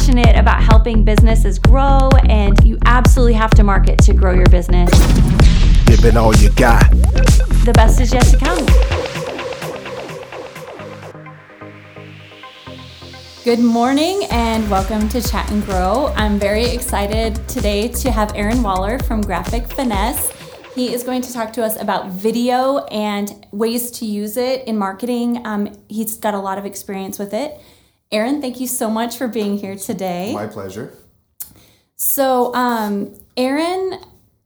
passionate about helping businesses grow, and you absolutely have to market to grow your business. Give it all you got. The best is yet to come. Good morning and welcome to Chat and Grow. I'm very excited today to have Aaron Waller from Graphic Finesse. He is going to talk to us about video and ways to use it in marketing. Um, he's got a lot of experience with it. Aaron, thank you so much for being here today. My pleasure. So, um, Aaron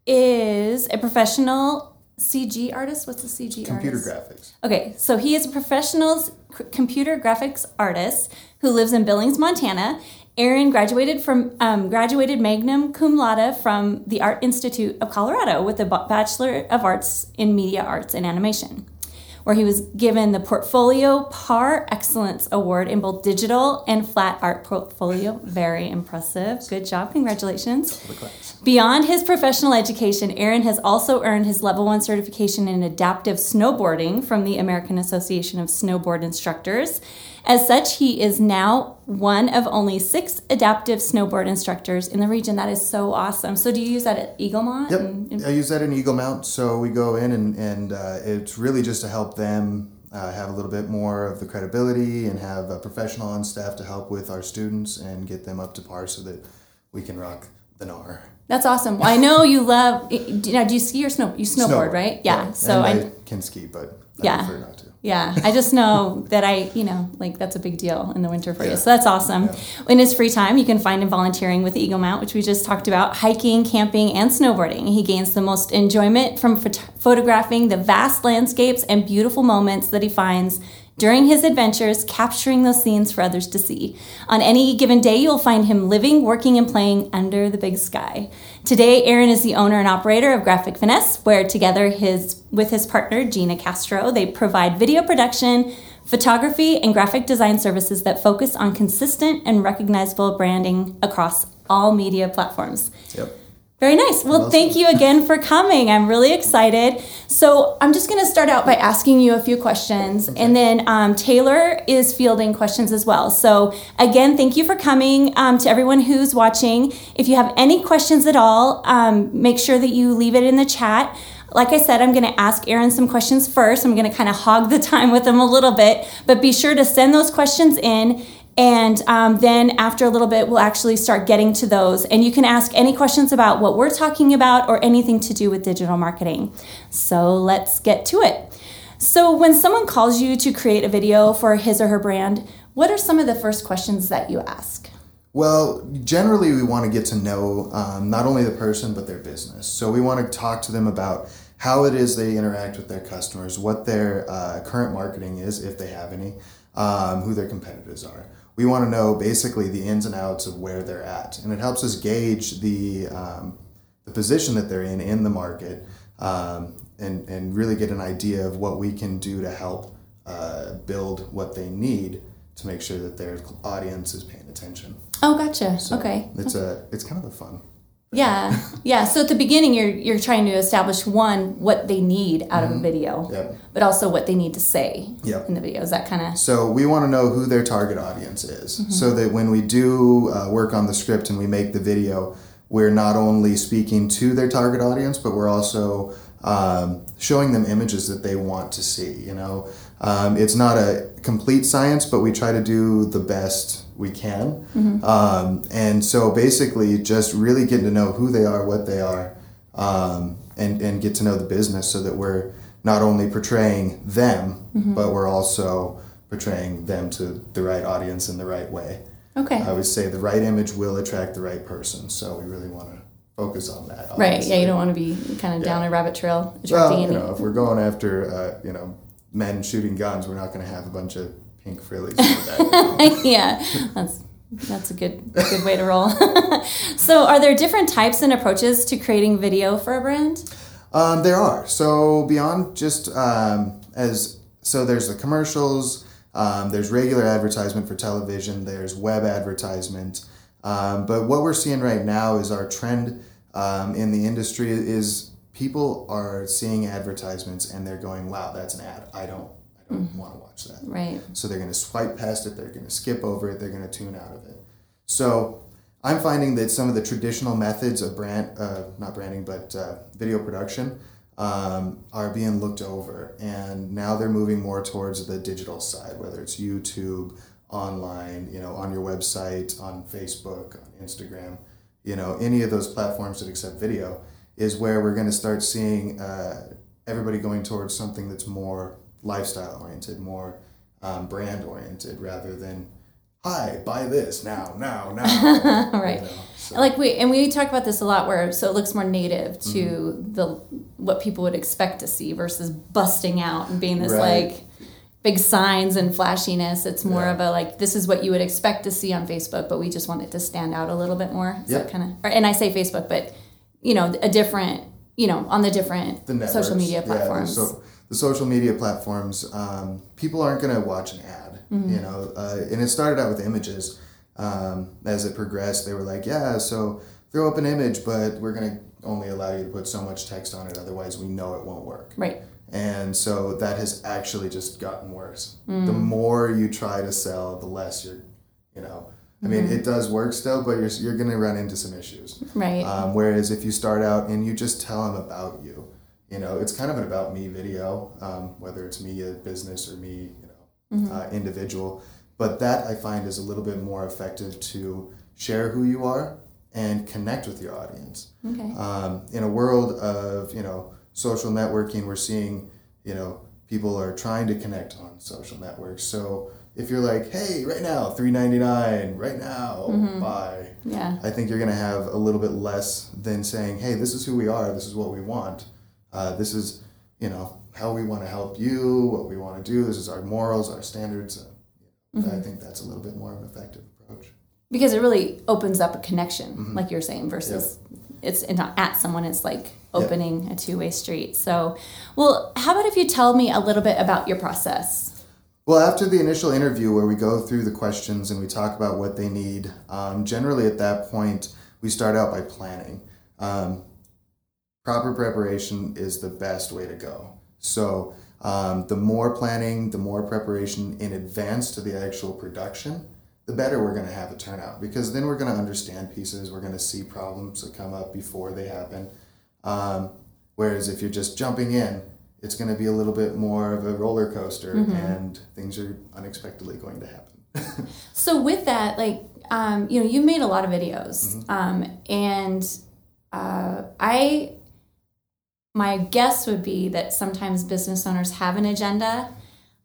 is a professional CG artist. What's a CG Computer artist? graphics. Okay, so he is a professional c- computer graphics artist who lives in Billings, Montana. Aaron graduated from um, graduated magna cum laude from the Art Institute of Colorado with a Bachelor of Arts in Media Arts and Animation, where he was given the Portfolio Par Excellence Award in both digital and flat art portfolio. Very impressive. Good job. Congratulations. Beyond his professional education, Aaron has also earned his level one certification in adaptive snowboarding from the American Association of Snowboard Instructors. As such, he is now one of only six adaptive snowboard instructors in the region. That is so awesome. So, do you use that at Eagle Mount? Yep. And- and- I use that in Eagle Mount. So we go in and, and uh, it's really just to help them uh, have a little bit more of the credibility and have a professional on staff to help with our students and get them up to par so that we can rock the NAR. That's awesome. Well, I know you love. Do, now, do you ski or snow? You snowboard, right? Yeah. So and I, I can ski, but Yeah. Prefer not to. Yeah, I just know that I, you know, like that's a big deal in the winter for you. So that's awesome. In his free time, you can find him volunteering with Eagle Mount, which we just talked about, hiking, camping, and snowboarding. He gains the most enjoyment from phot- photographing the vast landscapes and beautiful moments that he finds during his adventures, capturing those scenes for others to see. On any given day, you'll find him living, working, and playing under the big sky. Today, Aaron is the owner and operator of Graphic Finesse, where together his with his partner Gina Castro, they provide video production, photography, and graphic design services that focus on consistent and recognizable branding across all media platforms. Yep. Very nice. Well, Awesome. thank you again for coming. I'm really excited. So, I'm just going to start out by asking you a few questions, and then um, Taylor is fielding questions as well. So, again, thank you for coming um, to everyone who's watching. If you have any questions at all, um, make sure that you leave it in the chat. Like I said, I'm going to ask Aaron some questions first. I'm going to kind of hog the time with him a little bit, but be sure to send those questions in. And um, then after a little bit, we'll actually start getting to those. And you can ask any questions about what we're talking about or anything to do with digital marketing. So let's get to it. So, when someone calls you to create a video for his or her brand, what are some of the first questions that you ask? Well, generally, we want to get to know um, not only the person but their business. So we want to talk to them about how it is they interact with their customers, what their uh, current marketing is, if they have any, um, who their competitors are. We want to know basically the ins and outs of where they're at, and it helps us gauge the um, the position that they're in in the market, um, and and really get an idea of what we can do to help uh, build what they need to make sure that their audience is paying attention. Oh, gotcha. So okay. It's a it's kind of a fun. Yeah. Yeah. So at the beginning, you're you're trying to establish one what they need out of a video, Yep. but also what they need to say Yep. in the video. Is that kind of So we want to know who their target audience is, so that when we do uh, work on the script and we make the video, we're not only speaking to their target audience, but we're also um, showing them images that they want to see. You know, um, it's not a complete science, but we try to do the best we can. Um, and so basically, just really getting to know who they are, what they are, um, and and get to know the business, so that we're not only portraying them, but we're also portraying them to the right audience in the right way. okay? I would say the right image will attract the right person, so we really want to focus on that. right. Yeah. You don't want to be kind of down a rabbit trail attracting Well, you any. know, if we're going after uh, you know men shooting guns, we're not going to have a bunch of pink frillies. background. yeah. That's that's a good good way to roll. so, are there different types and approaches to creating video for a brand? Um, there are. So beyond just um, as so, there's the commercials. Um, there's regular advertisement for television. There's web advertisement. Um, but what we're seeing right now is our trend um, in the industry is people are seeing advertisements and they're going, "Wow, that's an ad. I don't, Don't want to watch that." Right. So they're going to swipe past it. They're going to skip over it. They're going to tune out of it. So I'm finding that some of the traditional methods of brand, uh, not branding, but uh, video production um, are being looked over. And now they're moving more towards the digital side, whether it's YouTube, online, you know, on your website, on Facebook, on Instagram, you know, any of those platforms that accept video is where we're going to start seeing uh, everybody going towards something that's more lifestyle oriented, more um, brand oriented, rather than hi, buy this now, now, now. right. You know, so- Like we and we talk about this a lot, where so it looks more native to Mm-hmm. the what people would expect to see versus busting out and being this Right. like big signs and flashiness. It's more Yeah. of a like this is what you would expect to see on Facebook, but we just want it to stand out a little bit more. So Yep. kind of, and I say Facebook, but you know, a different, you know, on the different the social media Yeah, platforms. so, the social media platforms, um, people aren't going to watch an ad, Mm-hmm. you know. Uh, and it started out with images. Um, as it progressed, they were like, yeah, so throw up an image, but we're going to only allow you to put so much text on it. Otherwise, we know it won't work. right. And so that has actually just gotten worse. The Mm. more you try to sell, the less you're, you know. I mean, Mm-hmm. it does work still, but you're, you're going to run into some issues. Right. Um, whereas if you start out and you just tell them about you, you know, it's kind of an about me video, um, whether it's me a business or me, you know, uh, individual. But that I find is a little bit more effective to share who you are and connect with your audience. okay. Um, in a world of you know social networking, we're seeing you know people are trying to connect on social networks. So if you're like, hey, right now, three ninety nine, right now, buy. yeah. I think you're going to have a little bit less than saying, "Hey, this is who we are. This is what we want. Uh, this is, you know, how we want to help you. What we want to do. This is our morals, our standards." Uh, I think that's a little bit more of an effective approach. because it really opens up a connection Mm-hmm. like you're saying versus it's not at someone it's like opening a two-way street so well how about if you tell me a little bit about your process Well, after the initial interview where we go through the questions and we talk about what they need, um, generally at that point we start out by planning. Um, proper preparation is the best way to go. So um, the more planning, the more preparation in advance to the actual production, the better we're going to have a turnout because then we're going to understand pieces. We're going to see problems that come up before they happen. Um, whereas if you're just jumping in, it's going to be a little bit more of a roller coaster and things are unexpectedly going to happen. so with that like um, you know you made a lot of videos Mm-hmm. um, and uh, i my guess would be that sometimes business owners have an agenda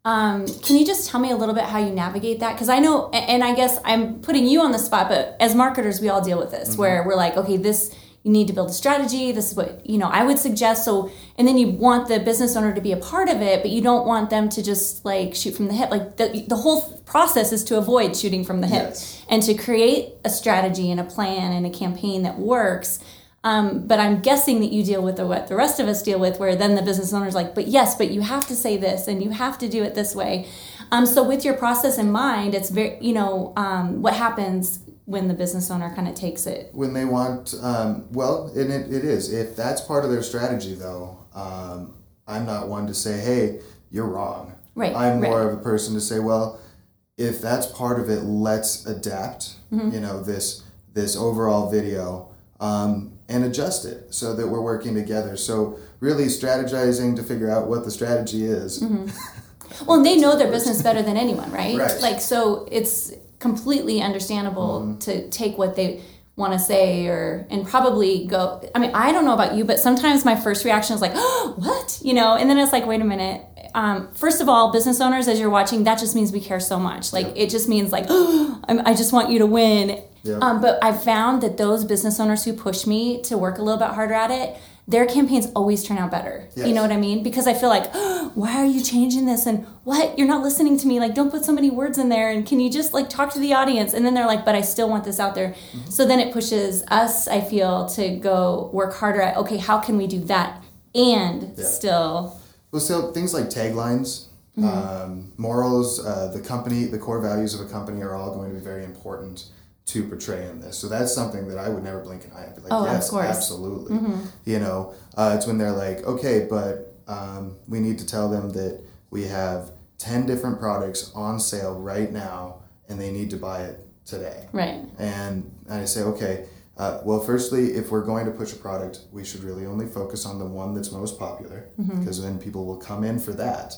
um, can you just tell me a little bit how you navigate that? Because I know, and I guess I'm putting you on the spot, but as marketers, we all deal with this, where we're like, okay, this you need to build a strategy. This is what you know I would suggest. So, and then you want the business owner to be a part of it, but you don't want them to just like shoot from the hip. Like the the whole process is to avoid shooting from the hip Yes. and to create a strategy and a plan and a campaign that works. Um, but I'm guessing that you deal with the, what the rest of us deal with, where then the business owner's like, but yes, but you have to say this and you have to do it this way. Um, so with your process in mind, it's very, you know, um, what happens when the business owner kind of takes it. when they want um, well and it, it is if that's part of their strategy though um, i'm not one to say hey you're wrong Right, i'm more right. of a person to say well if that's part of it let's adapt Mm-hmm. you know this this overall video um, and adjust it so that we're working together. So really strategizing to figure out what the strategy is. Well, they know their business better than anyone, right? Right. Like, so it's completely understandable Mm-hmm. to take what they want to say or and probably go i mean i don't know about you but sometimes my first reaction is like oh what? You know and then it's like wait a minute. Um, first of all business owners as you're watching that just means we care so much. Like it just means like oh, I'm, i just want you to win Um, but i've found that those business owners who push me to work a little bit harder at it their campaigns always turn out better. You know what i mean? Because i feel like oh, why are you changing this? And what? You're not listening to me. Like don't put so many words in there. And can you just like talk to the audience? And then they're like but i still want this out there. Mm-hmm. so then it pushes us i feel to go work harder at okay how can we do that? And Yeah. still Well, so things like taglines, um, morals, uh, the company, the core values of a company are all going to be very important to portray in this. So that's something that I would never blink an eye. Be like, Oh, of yes, course. absolutely. You know, uh, it's when they're like, okay, but um, we need to tell them that we have 10 different products on sale right now and they need to buy it today. Right. And I say, okay, uh, well, firstly, if we're going to push a product, we should really only focus on the one that's most popular Mm-hmm. because then people will come in for that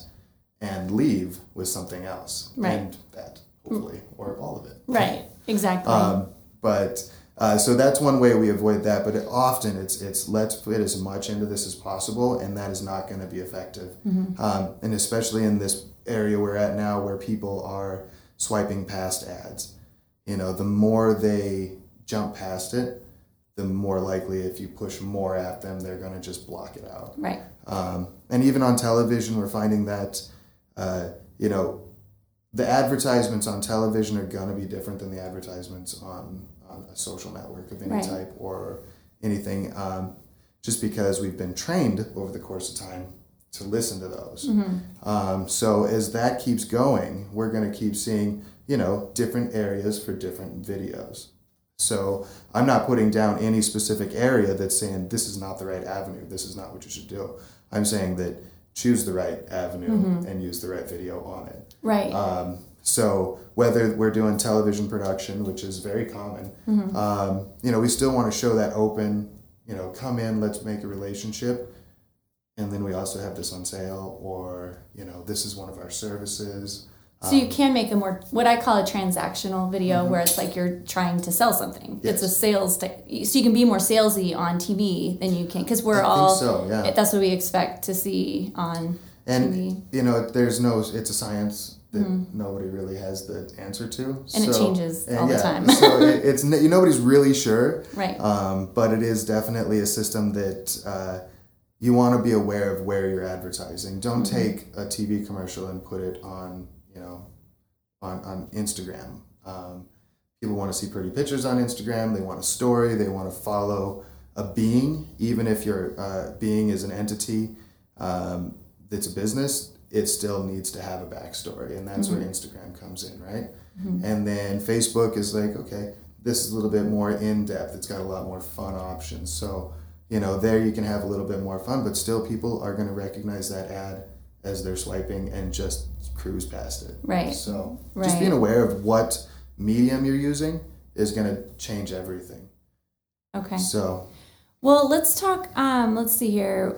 and leave with something else. Right. And that, hopefully, or all of it. Right. Exactly. Um, but uh, so that's one way we avoid that. But it, often it's it's let's put as much into this as possible, and that is not going to be effective. Um, and especially in this area we're at now, where people are swiping past ads. You know, the more they jump past it, the more likely if you push more at them, they're going to just block it out. right. Um, and even on television, we're finding that, uh, you know, the advertisements on television are going to be different than the advertisements on, on a social network of any Right. type or anything, um, just because we've been trained over the course of time to listen to those. Mm-hmm. Um, so as that keeps going, we're going to keep seeing, you know, different areas for different videos. So I'm not putting down any specific area that's saying this is not the right avenue. This is not what you should do. I'm saying that choose the right avenue Mm-hmm. and use the right video on it. Right. Um, so whether we're doing television production, which is very common, Mm-hmm. um, you know, we still want to show that open. You know, come in, let's make a relationship, and then we also have this on sale, or you know, this is one of our services. So you can make a more what I call a transactional video where it's like you're trying to sell something. It's a Mm-hmm. Sales t- so you can be more salesy on TV than you can because we're I think all so, yeah. that's what we expect to see on And TV. you know, there's no, it's a science that nobody really has the answer to, Mm-hmm. And it changes and all the yeah, time. so it, it's nobody's really sure, Right. Um, but it is definitely a system that uh, you want to be aware of where you're advertising. Don't Mm-hmm. take a TV commercial and put it on, you know, on on Instagram. Um, people want to see pretty pictures on Instagram. They want a story. They want to follow a being, even if your uh, being is an entity um, that's a business. It still needs to have a backstory, and that's where Instagram comes in, right? And then Facebook is like, okay, this is a little bit more in depth. It's got a lot more fun options. So, you know, there you can have a little bit more fun, but still people are going to recognize that ad as they're swiping and just cruise past it. Right. So, Right. just being aware of what medium you're using is going to change everything. Okay. So, Well, let's talk. Um, let's see here.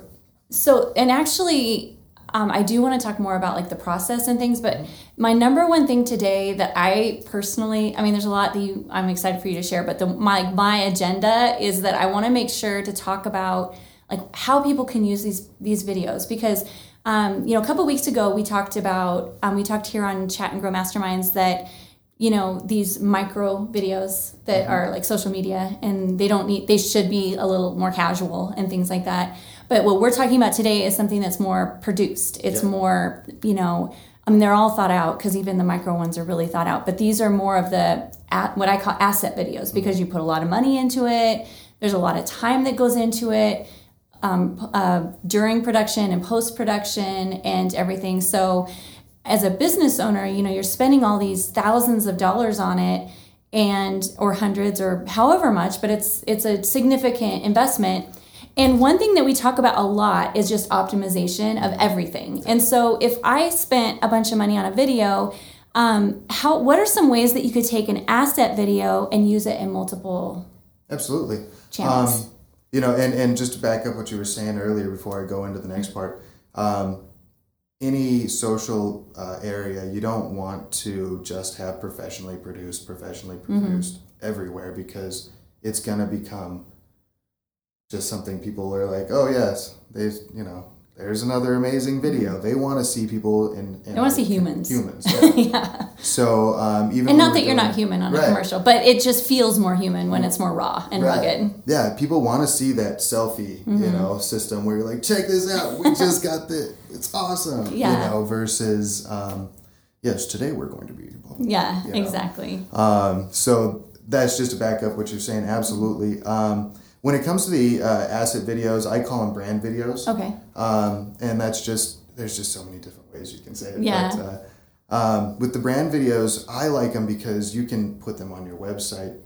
So, and actually, um, I do want to talk more about like the process and things. But my number one thing today that I personally, I mean, there's a lot that you, I'm excited for you to share. But the my my agenda is that I want to make sure to talk about like how people can use these these videos because. Um, you know, a couple weeks ago, we talked about, um, we talked here on Chat and Grow Masterminds that you know these micro videos that are like social media and they don't need they should be a little more casual and things like that. But what we're talking about today is something that's more produced. It's Yeah. more you know i mean they're all thought out because even the micro ones are really thought out. But these are more of the at, what i call asset videos because you put a lot of money into it. There's a lot of time that goes into it um, uh, during production and post production and everything. So, as a business owner, you know you're spending all these thousands of dollars on it, and or hundreds or however much, but it's it's a significant investment. And one thing that we talk about a lot is just optimization of everything. And so, if I spent a bunch of money on a video, um, how what are some ways that you could take an asset video and use it in multiple absolutely. channels? Um, you know, and, and just to back up what you were saying earlier before I go into the next part, um, any social uh, area, you don't want to just have professionally produced, professionally produced everywhere because it's going to become just something people are like, oh, yes, they, you know, there's another amazing video. They want to see people in. in They wanna see humans. Humans, yeah. yeah. so um, even And not that you're doing- not human on a commercial, but it just feels more human when it's more raw and Right. rugged. Yeah, people want to see that selfie, Mm-hmm. you know, system where you're like, check this out, we just got the, it's awesome, Yeah. you know, versus, um, yes, today we're going to be. blah, blah, Yeah, you know. exactly. Um, so that's just to back up what you're saying. Absolutely. Um, when it comes to the uh, asset videos, I call them brand videos. Okay. Um, and that's just there's just so many different ways you can say it. Yeah. But, uh, um, with the brand videos, I like them because you can put them on your website.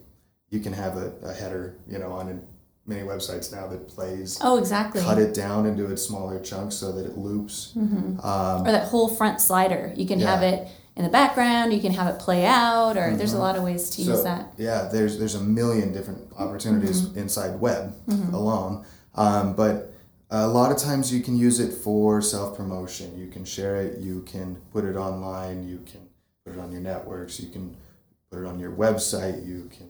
You can have a, a header, you know, on many websites now that plays. Oh, exactly. Cut it down into its smaller chunks so that it loops. Um, Or that whole front slider. You can have it in the background. You can have it play out, or there's a lot of ways to use Mm-hmm. That. Yeah, there's there's a million different opportunities Mm-hmm. inside web alone, um, but a lot of times you can use it for self promotion. You can share it. You can put it online. You can put it on your networks. You can put it on your website. You can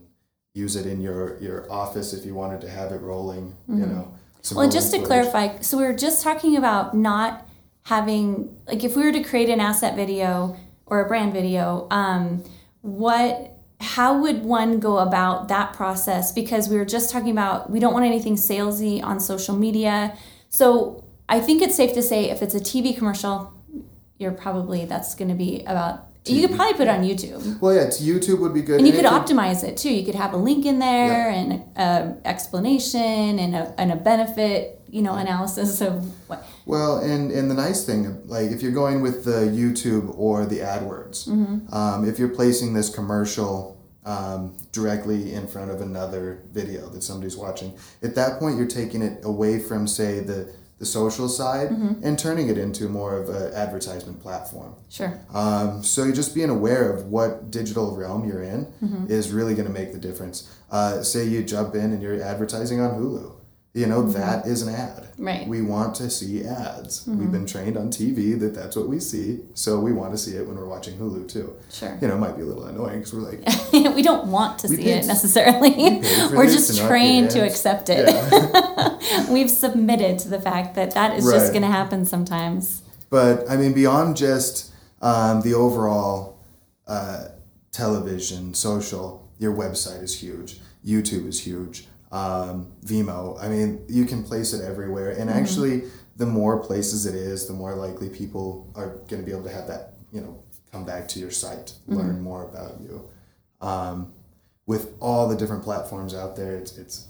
use it in your your office if you wanted to have it rolling. You know. Mm-hmm. Well, and just to footage. clarify, so we were just talking about not having like if we were to create an asset video or a brand video, um, what how would one go about that process? Because we were just talking about we don't want anything salesy on social media. So I think it's safe to say if it's a TV commercial, you're probably that's going to be about. You could probably put it on YouTube. Well, yeah, YouTube would be good. And you could optimize it too. You could have a link in there and an explanation and a, and a benefit, you know, analysis of what. Well, and and the nice thing, like if you're going with the YouTube or the AdWords, Mm-hmm. um, if you're placing this commercial um, directly in front of another video that somebody's watching, at that point you're taking it away from say the the social side Mm-hmm. and turning it into more of an advertisement platform. Sure. Um, so you're just being aware of what digital realm you're in Mm-hmm. is really going to make the difference. Uh, say you jump in and you're advertising on Hulu. You know, that is an ad. Mm-hmm. Right. Mm-hmm. We want to see ads. We've been trained on TV that that's what we see. So we want to see it when we're watching Hulu too. Sure. You know, it might be a little annoying because we're like, we don't want to see paid- it necessarily. paid We're just trained to accept it. We've submitted to the fact that that is just going to happen sometimes. But I mean, beyond just um, the overall uh, television, social, your website is huge. YouTube is huge. Um, Vimeo. I mean, you can place it everywhere. And actually, the more places it is, the more likely people are going to be able to have that, you know, come back to your site, learn more about you. Um, with all the different platforms out there, it's it's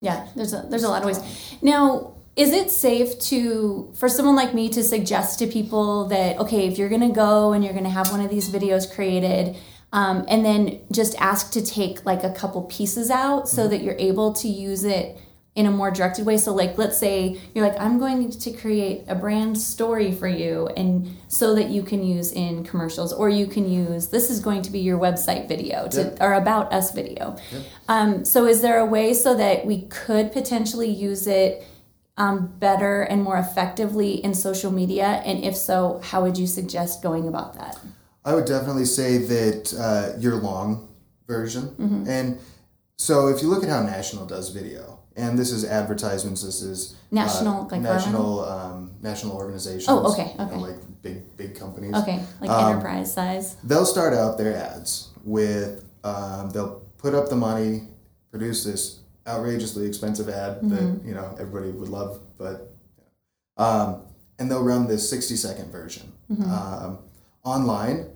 Yeah, there's a there's a lot of ways. Now, is it safe to for someone like me to suggest to people that okay, if you're gonna go and you're gonna have one of these videos created, um, and then just ask to take like a couple pieces out so that you're able to use it in a more directed way. So, like, let's say you're like, I'm going to create a brand story for you, and so that you can use in commercials, or you can use this is going to be your website video to, Yep. or about us video. Um, so, is there a way so that we could potentially use it um, better and more effectively in social media? And if so, how would you suggest going about that? I would definitely say that uh, your long version. Mm-hmm. And so if you look at how National does video, and this is advertisements, this is National, uh, like national um, national organizations. Oh, okay, you know, okay. like big big companies. Okay, like Um, enterprise size. They'll start out their ads with um, they'll put up the money, produce this outrageously expensive ad Mm-hmm. that you know everybody would love, but um, and they'll run this sixty second version. Mm-hmm. Um, online,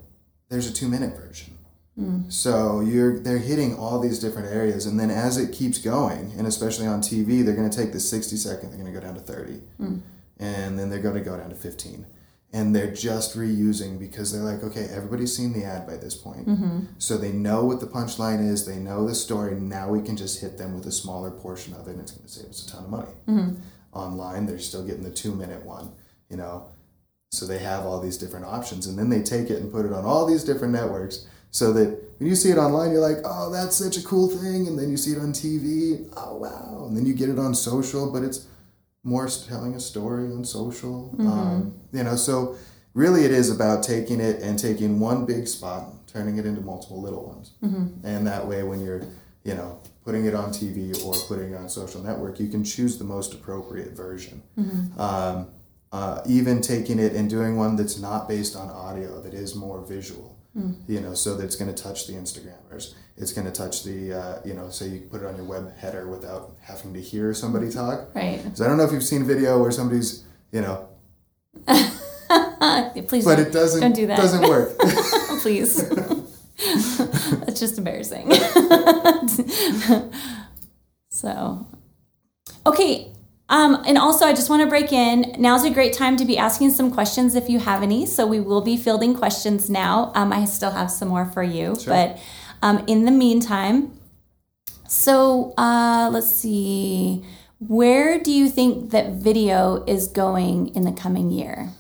there's a two minute version. Mm. So you're they're hitting all these different areas, and then as it keeps going, and especially on TV, they're going to take the sixty second, they're going to go down to thirty, Mm. and then they're going to go down to fifteen, and they're just reusing because they're like, okay, everybody's seen the ad by this point, Mm-hmm. so they know what the punchline is, they know the story. Now we can just hit them with a smaller portion of it, and it's going to save us a ton of money. Mm-hmm. Online, they're still getting the two minute one, you know. So they have all these different options, and then they take it and put it on all these different networks, so that when you see it online, you're like, "Oh, that's such a cool thing," and then you see it on TV, "Oh, wow!" And then you get it on social, but it's more telling a story on social, um, you know. So really, it is about taking it and taking one big spot, turning it into multiple little ones, and that way, when you're, you know, putting it on TV or putting it on social network, you can choose the most appropriate version. Um, uh, even taking it and doing one that's not based on audio, that is more visual. You know, so that's going to touch the Instagrammers. It's going to touch the, uh, you know, so you put it on your web header without having to hear somebody talk. Right. So I don't know if you've seen a video where somebody's, you know, Please but it doesn't don't do that. doesn't work. please. That's just embarrassing. so, okay. Um, and also, I just want to break in. Now's a great time to be asking some questions if you have any. So, we will be fielding questions now. Um, I still have some more for you. Sure. But um, in the meantime, so uh, let's see. Where do you think that video is going in the coming year?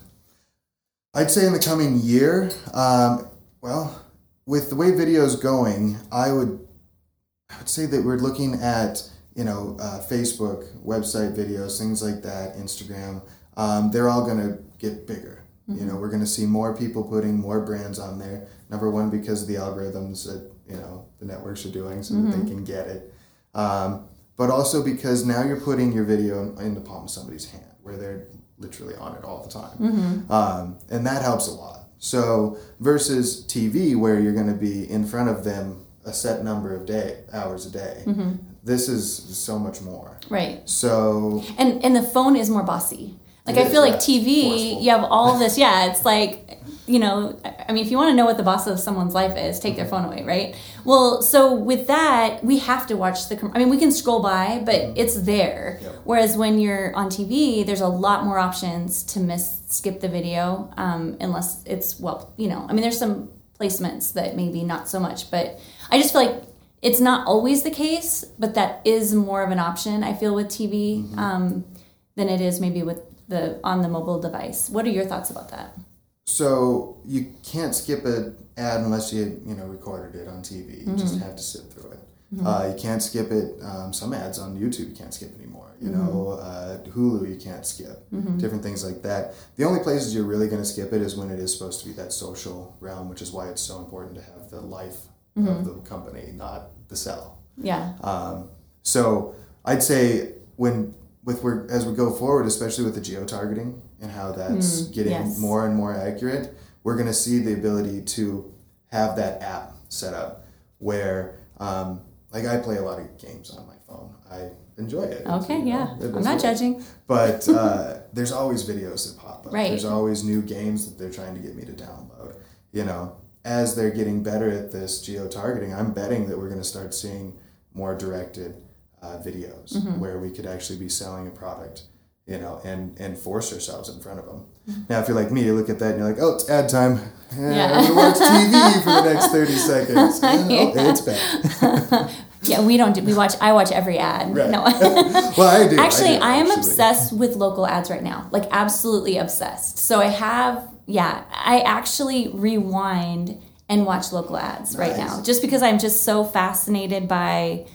I'd say in the coming year, um, well, with the way video is going, I would, I would say that we're looking at you know uh, Facebook, website videos, things like that, Instagram. Um, they're all going to get bigger. You know, we're going to see more people putting more brands on there. Number one, because of the algorithms that you know the networks are doing, so that they can get it. Um, but also because now you're putting your video in, in the palm of somebody's hand, where they're literally on it all the time, um, and that helps a lot. So versus TV, where you're going to be in front of them a set number of day hours a day, this is so much more. Right. So And and the phone is more bossy. Like I is, feel like yeah. TV, Forceful. you have all this. Yeah, it's like you know. I mean, if you want to know what the boss of someone's life is, take their phone away, right? Well, so with that, we have to watch the. com- I mean, we can scroll by, but it's there. Yep. Whereas when you're on TV, there's a lot more options to miss, skip the video, um, unless it's well, you know. I mean, there's some placements that maybe not so much, but I just feel like it's not always the case, but that is more of an option. I feel with TV Mm-hmm. um, than it is maybe with the on the mobile device. What are your thoughts about that? So you can't skip an ad unless you you know recorded it on TV. You just have to sit through it. Uh, you can't skip it. Um, some ads on YouTube you can't skip anymore. You know, uh, Hulu you can't skip. Different things like that. The only places you're really going to skip it is when it is supposed to be that social realm, which is why it's so important to have the life of the company, not the sell. Yeah. Um, so I'd say when with as we go forward, especially with the geo targeting and how that's getting yes. more and more accurate, we're going to see the ability to have that app set up where, um, like, I play a lot of games on my phone. I enjoy it. Okay. you know, Yeah. it I'm not work. judging. But uh, there's always videos that pop up. Right. There's always new games that they're trying to get me to download. You know, as they're getting better at this geo targeting, I'm betting that we're going to start seeing more directed uh, videos Mm-hmm. where we could actually be selling a product. You know, and and force ourselves in front of them. Mm-hmm. Now, if you're like me, you look at that and you're like, "Oh, it's ad time. Yeah, Yeah. Watch TV for the next thirty seconds." Oh, it's bad. Yeah, we don't do. We watch. I watch every ad. Right. No. Well, I do. Actually, do, I, am actually. obsessed with local ads right now. Like absolutely obsessed. So I have. Yeah, I actually rewind and watch local ads right Nice. now, just because I'm just so fascinated by.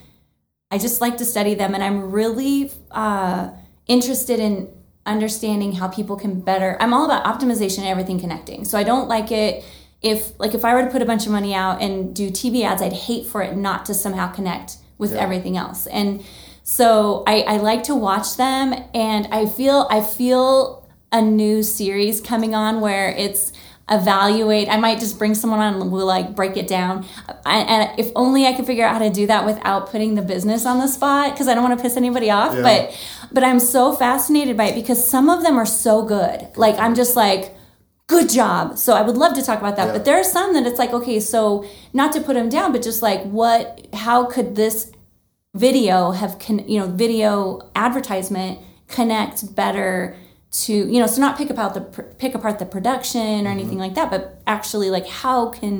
I just like to study them, and I'm really uh, interested in understanding how people can better. I'm all about optimization and everything connecting. So I don't like it if, like, if I were to put a bunch of money out and do TV ads, I'd hate for it not to somehow connect with Yeah. everything else. And so I, I like to watch them, and I feel I feel a new series coming on where it's evaluate i might just bring someone on and we'll like break it down I, and if only i could figure out how to do that without putting the business on the spot because i don't want to piss anybody off Yeah. but but i'm so fascinated by it because some of them are so good like i'm just like good job. So i would love to talk about that. Yeah. but there are some that it's like okay so not to put them down but just like what how could this video have con- you know video advertisement connect better to you know so not pick apart the pr- pick apart the production or anything like that but actually like how can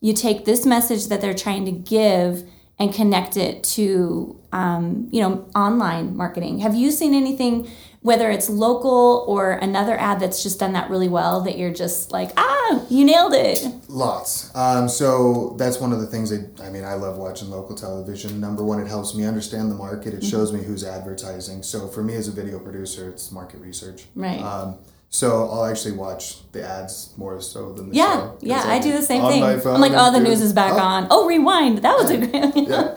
you take this message that they're trying to give and connect it to um, you know online marketing? Have you seen anything whether it's local or another ad that's just done that really well that you're just like ah you nailed it Lots. Um, so that's one of the things that I mean. I love watching local television. Number one, it helps me understand the market. Mm-hmm. It shows me who's advertising. So for me as a video producer, it's market research. Right. Um, so I'll actually watch the ads more so than the yeah show. yeah I'm i do the same on thing my phone i'm like oh the news is back oh, on oh rewind that was a great yeah.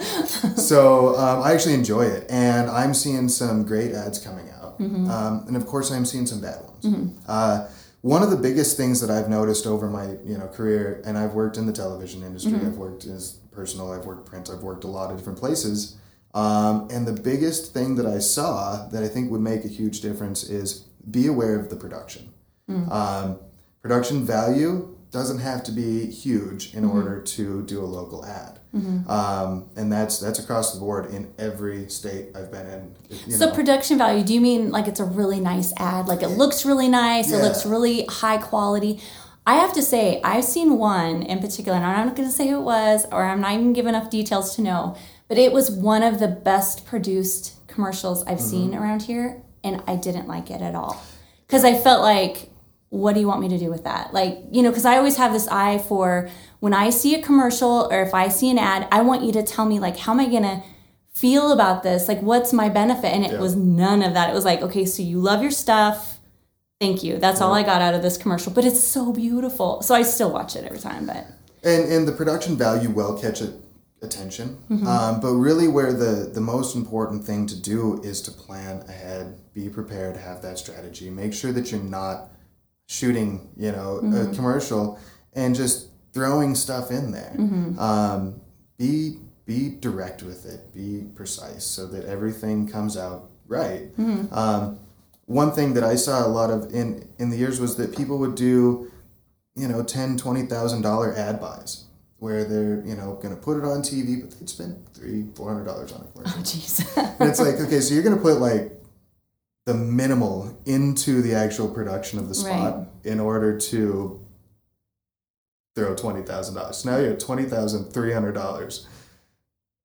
so um, I actually enjoy it, and I'm seeing some great ads coming out, Mm-hmm. um, and of course I'm seeing some bad ones. Uh, one of the biggest things that I've noticed over my you know career, and I've worked in the television industry, Mm-hmm. I've worked as personal, I've worked print, I've worked a lot of different places, um, and the biggest thing that I saw that I think would make a huge difference is be aware of the production. Mm. Um, production value doesn't have to be huge Mm-hmm. in order to do a local ad, um, and that's that's across the board in every state I've been in. So know. production value, do you mean like it's a really nice ad? Like it looks really nice, it looks really high quality. I have to say, I've seen one in particular, and I'm not going to say who it was, or I'm not even give enough details to know, but it was one of the best produced commercials I've Mm-hmm. seen around here, and I didn't like it at all. Because I felt like, what do you want me to do with that? Like, you know, because I always have this eye for when I see a commercial or if I see an ad, I want you to tell me, like, how am I going to feel about this? Like, what's my benefit? And it Yeah. was none of that. It was like, okay, so you love your stuff. Thank you. That's all I got out of this commercial. But it's so beautiful. So I still watch it every time. But And and the production value will catch a, attention. Mm-hmm. Um, but really, where the the most important thing to do is to plan ahead, be prepared, have that strategy, make sure that you're not shooting, you know, Mm-hmm. a commercial and just throwing stuff in there. Mm-hmm. Um, be be direct with it. Be precise so that everything comes out right. Mm-hmm. Um, one thing that I saw a lot of in in the years was that people would do you know, ten, twenty thousand dollar ad buys where they're, you know, gonna put it on TV, but they'd spend three, four hundred dollars on it. oh, jeez. It's like, okay, so you're gonna put like the minimal into the actual production of the spot Right. in order to throw twenty thousand dollars. So now you're at twenty thousand three hundred dollars.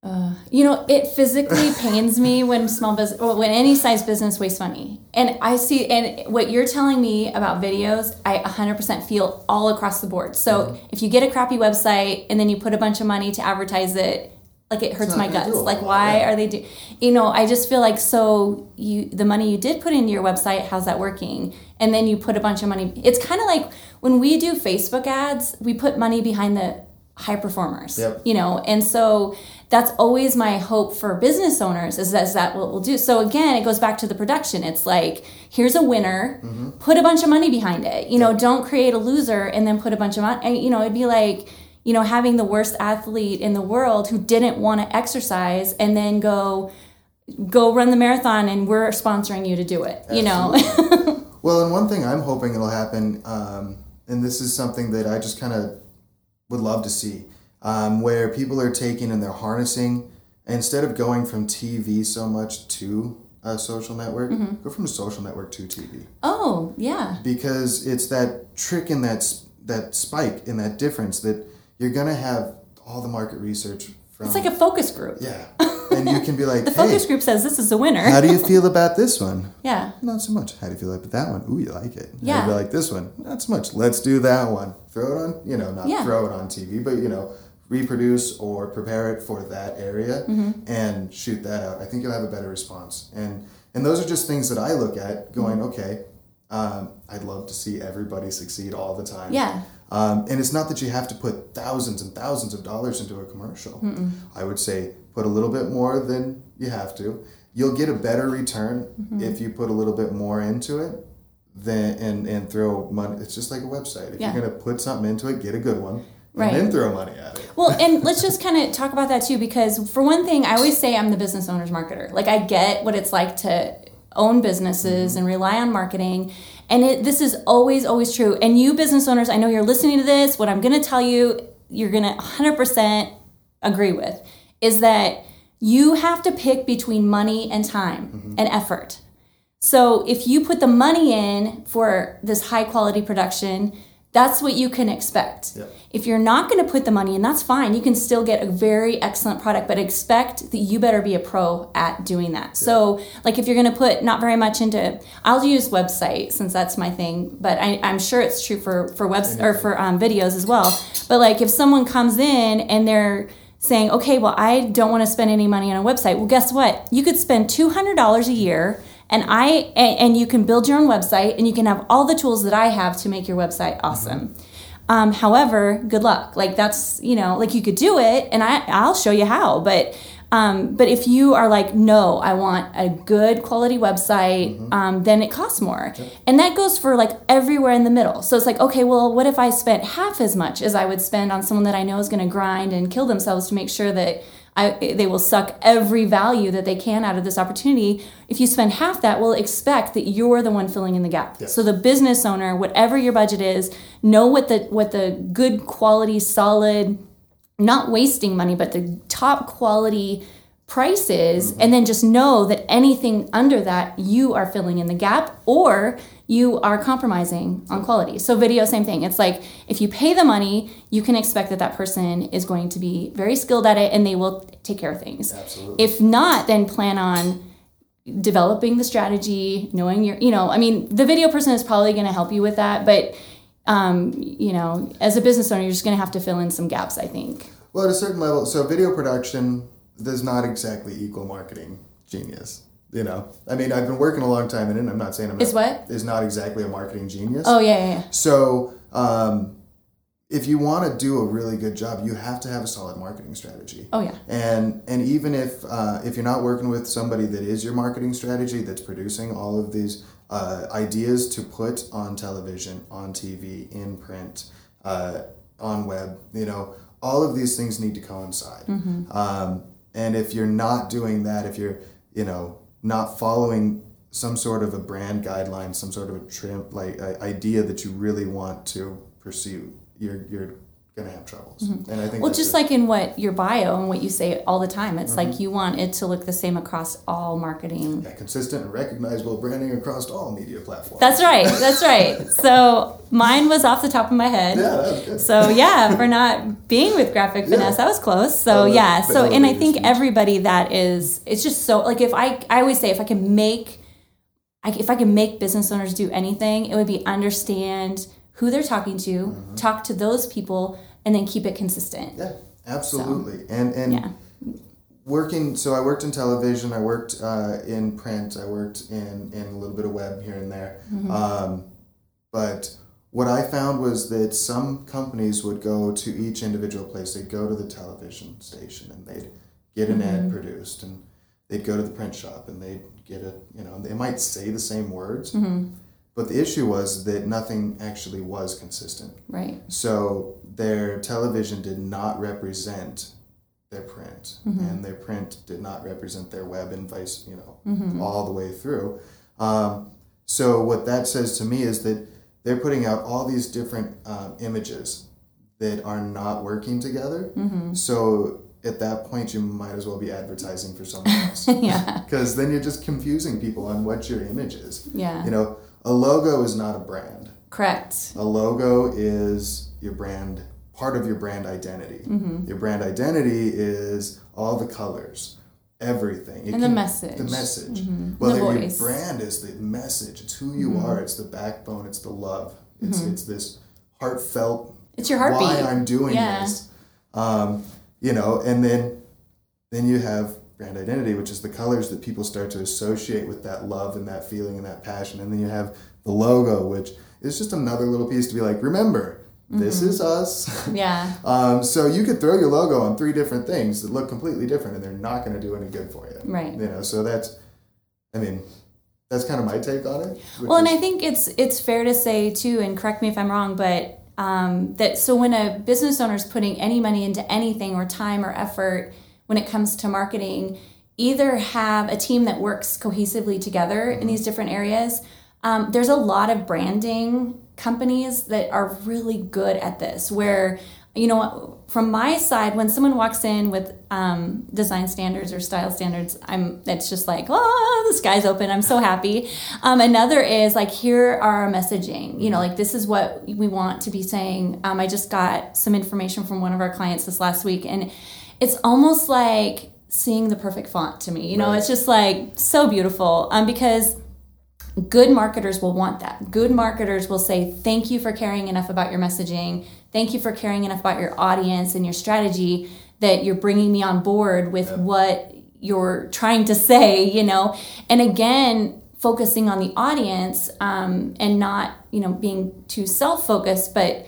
Uh, you know, it physically pains me when small business, when any size business wastes money. And I see, and what you're telling me about videos, I 100% feel all across the board. So Mm-hmm. if you get a crappy website and then you put a bunch of money to advertise it, like it hurts my guts. Like, why yeah. are they do? You know, I just feel like so you the money you did put into your website, how's that working? And then you put a bunch of money. It's kind of like when we do Facebook ads, we put money behind the high performers. Yep. You know, and so that's always my hope for business owners is that, is that what we'll do. So again, it goes back to the production. It's like here's a winner, put a bunch of money behind it. You know, don't create a loser and then put a bunch of money. You know, it'd be like you know having the worst athlete in the world who didn't want to exercise and then go go run the marathon and we're sponsoring you to do it. You know. Well, and one thing I'm hoping it'll happen, um, and this is something that I just kind of would love to see, um, where people are taking and they're harnessing instead of going from TV so much to a social network, Mm-hmm. go from a social network to TV oh yeah. because it's that trick and that that spike and that difference that you're gonna have all the market research from. It's like a focus group. yeah, and you can be like, The hey, focus group says this is the winner. how do you feel about this one? yeah. Not so much. How do you feel about that one? Ooh, you like it. Yeah. you like this one? Not so much. Let's do that one. Throw it on, you know, not Yeah. throw it on TV, but, you know, reproduce or prepare it for that area Mm-hmm. and shoot that out. I think you'll have a better response. And and those are just things that I look at going, Mm-hmm. okay, um, I'd love to see everybody succeed all the time. Yeah. Um, and it's not that you have to put thousands and thousands of dollars into a commercial. I would say put a little bit more than you have to. You'll get a better return Mm-hmm. if you put a little bit more into it than and, and throw money. It's just like a website. If Yeah. you're gonna put something into it, get a good one, Right. and then throw money at it. Well, and let's just kind of talk about that too, because for one thing, I always say I'm the business owner's marketer. Like I get what it's like to own businesses and rely on marketing, and it, this is always, always true. And you business owners, I know you're listening to this. What I'm going to tell you, you're going to 100% agree with, is that you have to pick between money and time mm-hmm. and effort. So if you put the money in for this high quality production, that's what you can expect. Yep. If you're not going to put the money in, that's fine. You can still get a very excellent product, but expect that you better be a pro at doing that. So, like if you're going to put not very much into, I'll use website since that's my thing, but I, I'm sure it's true for for webs or for um, videos as well. But like if someone comes in and they're saying, okay, well I don't want to spend any money on a website. Well, guess what? You could spend two hundred dollars a year and I and, you can build your own website and you can have all the tools that I have to make your website awesome. Um, however, good luck. Like that's you know like you could do it and I I'll show you how. But um, but if you are like no, I want a good quality website, um, then it costs more, and that goes for like everywhere in the middle. So it's like okay, well, what if I spent half as much as I would spend on someone that I know is going to grind and kill themselves to make sure that I, they will suck every value that they can out of this opportunity. If you spend half that, we'll expect that you're the one filling in the gap. Yes. So the business owner, whatever your budget is, know what the what the good quality, solid, not wasting money, but the top quality price is, and then just know that anything under that you are filling in the gap or you are compromising on quality. So video, same thing. It's like if you pay the money, you can expect that that person is going to be very skilled at it and they will take care of things. Absolutely. If not, then plan on developing the strategy, knowing your, you know, I mean, the video person is probably going to help you with that, but um, you know, as a business owner, you're just going to have to fill in some gaps, I think. Well, at a certain level, so video production does not exactly equal marketing genius. You know, I mean, I've been working a long time in it. I'm not saying I'm Is not, what? is not exactly a marketing genius. Oh yeah, yeah, yeah. So, um, if you want to do a really good job, you have to have a solid marketing strategy. Oh yeah. And and even if uh, if you're not working with somebody that is your marketing strategy that's producing all of these uh, ideas to put on television, on TV, in print, uh, on web, you know, all of these things need to coincide. Um, and if you're not doing that, if you're you know not following some sort of a brand guideline, some sort of a trim like uh, idea that you really want to pursue, you're you're gonna have troubles. And I think Well, just like in what your bio and what you say all the time, it's like you want it to look the same across all marketing. Yeah, consistent and recognizable branding across all media platforms. That's right. That's right. So mine was off the top of my head. yeah, that was good. So yeah, for not being with graphic finesse, that was close. So that- yeah. So and I think everybody that is, it's just so like if I I always say if I can make, I, if I can make business owners do anything, it would be understand who they're talking to, Mm-hmm. talk to those people, and then keep it consistent. Yeah, absolutely. And and Yeah. working. So I worked in television. I worked uh, in print. I worked in in a little bit of web here and there. Mm-hmm. Um, but what I found was that some companies would go to each individual place. They'd go to the television station and they'd get an Mm-hmm. ad produced, and they'd go to the print shop and they'd get a. You know, they might say the same words. Mm-hmm. But the issue was that nothing actually was consistent. Right. So their television did not represent their print, and their print did not represent their web, and vice, you know, all the way through. Um, so what that says to me is that they're putting out all these different um, images that are not working together. So at that point, you might as well be advertising for someone else, yeah. because then you're just confusing people on what your image is. Yeah. You know, a logo is not a brand. Correct. A logo is your brand, part of your brand identity. Mm-hmm. Your brand identity is all the colors, everything. It And the message. The message. Mm-hmm. Well, The your. Mm-hmm. brand is the message. It's who you are. It's the backbone. It's the love. It's it's this heartfelt. It's your heartbeat. Why I'm doing Yeah. this. Um, you know, and then then you have brand identity, which is the colors that people start to associate with that love and that feeling and that passion. And then you have the logo, which is just another little piece to be like, remember, this Mm-hmm. is us. Yeah. um, so you could throw your logo on three different things that look completely different, and they're not going to do any good for you. Right. You know, so that's, I mean, that's kind of my take on it. Well, and is- I think it's it's fair to say too, and correct me if I'm wrong, but um, that so when a business owner is putting any money into anything or time or effort when it comes to marketing, either have a team that works cohesively together in these different areas. Um, there's a lot of branding companies that are really good at this, where you know from my side when someone walks in with um, design standards or style standards i'm it's just like oh the sky's open. I'm so happy. Um, another is like here are our messaging. You know like this is what we want to be saying. Um, i just got some information from one of our clients this last week and it's almost like seeing the perfect font to me. You know Right. it's just like so beautiful. Um, because good marketers will want that. Good marketers will say, Thank you for caring enough about your messaging. Thank you for caring enough about your audience and your strategy that you're bringing me on board with what you're trying to say, you know? And again, focusing on the audience um, and not, you know, being too self focused, but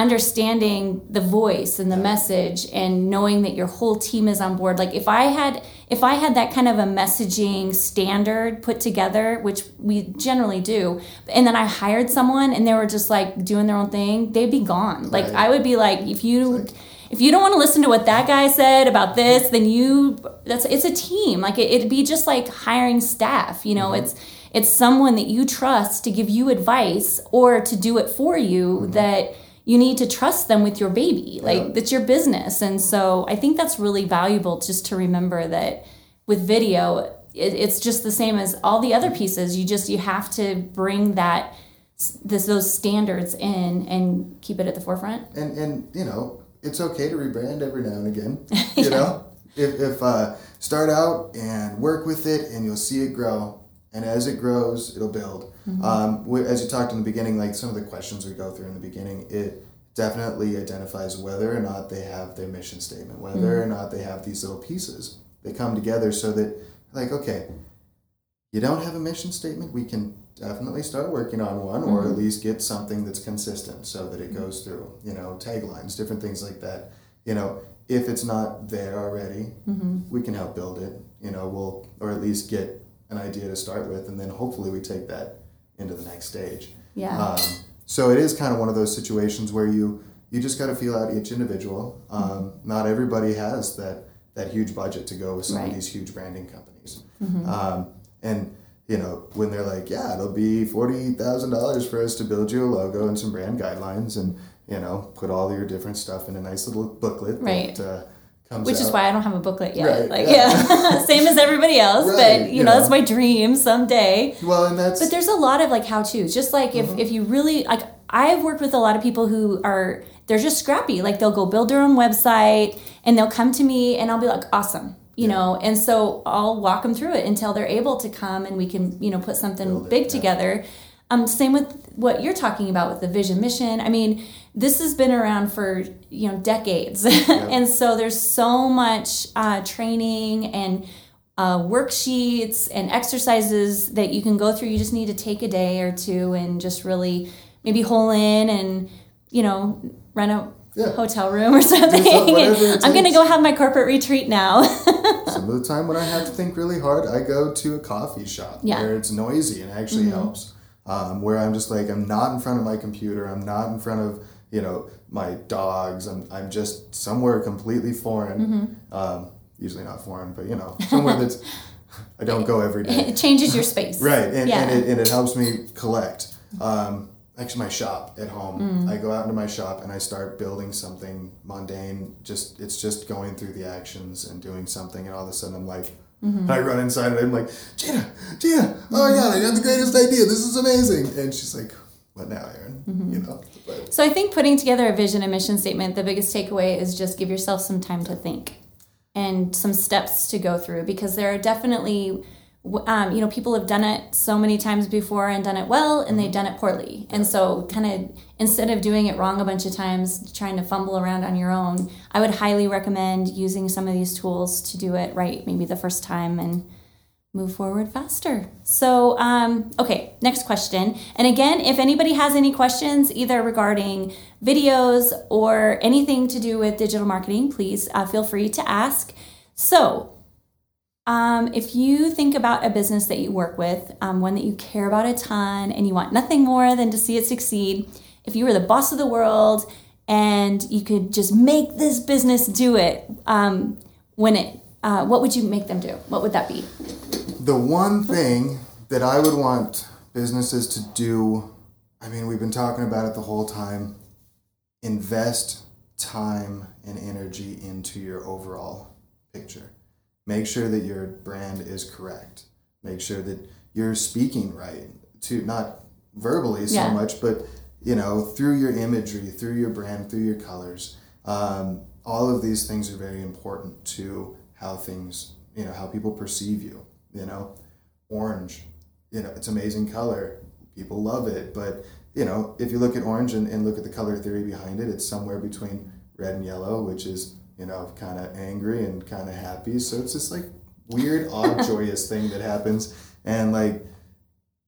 understanding the voice and the message and knowing that your whole team is on board. Like if i had if i had that kind of a messaging standard put together which we generally do and then i hired someone and they were just like doing their own thing they'd be gone. Like Right. i would be like if you if you don't want to listen to what that guy said about this then you that's it's a team. Like it, it'd be just like hiring staff you know? Mm-hmm. It's it's someone that you trust to give you advice or to do it for you mm-hmm. that you need to trust them with your baby like it's your business. And so i think that's really valuable just to remember that with video it, it's just the same as all the other pieces. You just you have to bring that this those standards in and keep it at the forefront. And and you know it's okay to rebrand every now and again you know? If, if uh start out and work with it, and you'll see it grow. And as it grows, it'll build. Mm-hmm. Um, wh- as you talked in the beginning, like some of the questions we go through in the beginning, it definitely identifies whether or not they have their mission statement, whether mm-hmm. or not they have these little pieces. They come together so that, like, okay, you don't have a mission statement, we can definitely start working on one or at mm-hmm. least get something that's consistent so that it goes through, you know, taglines, different things like that. You know, if it's not there already, we can help build it, you know, we'll, or at least get an idea to start with, and then hopefully we take that into the next stage. Yeah. Um, so it is kind of one of those situations where you you just got to feel out each individual. Um, Not everybody has that that huge budget to go with some Right. of these huge branding companies. Um, and you know when they're like, yeah, it'll be forty thousand dollars for us to build you a logo and some brand guidelines, and you know put all your different stuff in a nice little booklet Right. that uh, comes. Which is why I don't have a booklet yet. Right, like, yeah. yeah, same as everybody else. Right, but you you know, know. that's my dream someday. Well, and that's But there's a lot of like how to's. Just like if, Mm-hmm. if you really like, I've worked with a lot of people who are they're just scrappy. Like they'll go build their own website and they'll come to me and I'll be like, awesome, you know. And so I'll walk them through it until they're able to come and we can you know put something it, big yeah. together. Um, same with what you're talking about with the vision mission. I mean, this has been around for you know decades, and so there's so much uh, training and uh, worksheets and exercises that you can go through. You just need to take a day or two and just really maybe hole in and you know rent a Yeah. hotel room or something. I'm gonna go have my corporate retreat now. Some of the time when I have to think really hard, I go to a coffee shop Yeah. Mm-hmm. where it's noisy and actually helps. Um, where I'm just like, I'm not in front of my computer, I'm not in front of, you know, my dogs, I'm, I'm just somewhere completely foreign. Mm-hmm. Um, usually not foreign, but you know, somewhere that's, I don't go every day. it changes your space. Right, and, Yeah. and, it, and it helps me collect. Um, actually, my shop at home, Mm. I go out into my shop and I start building something mundane. Just it's just going through the actions and doing something, and all of a sudden I'm like, Mm-hmm. I run inside and I'm like, Gina, Gina, oh my god, I got the greatest idea. This is amazing. And she's like, what now, Aaron? Mm-hmm. You know, but So I think putting together a vision and mission statement, the biggest takeaway is just give yourself some time to think and some steps to go through because there are definitely um, you know people have done it so many times before and done it well and they've done it poorly and so kind of instead of doing it wrong a bunch of times trying to fumble around on your own i would highly recommend using some of these tools to do it right maybe the first time and move forward faster. So, um, okay, next question. And again, if anybody has any questions, either regarding videos or anything to do with digital marketing, please uh, feel free to ask. So, um, if you think about a business that you work with, um, one that you care about a ton, and you want nothing more than to see it succeed, if you were the boss of the world and you could just make this business do it, um, when it, uh, what would you make them do? What would that be? the one thing that I would want businesses to do, I mean, we've been talking about it the whole time, invest time and energy into your overall picture. Make sure that your brand is correct. Make sure that you're speaking right to not verbally so Yeah. much, but you know, through your imagery, through your brand, through your colors. Um, all of these things are very important to how things, you know, how people perceive you. You know, orange, you know, it's amazing color. People love it, but you know, if you look at orange and, and look at the color theory behind it, it's somewhere between red and yellow, which is you know kind of angry and kind of happy. So it's this like weird, odd, joyous thing that happens, and like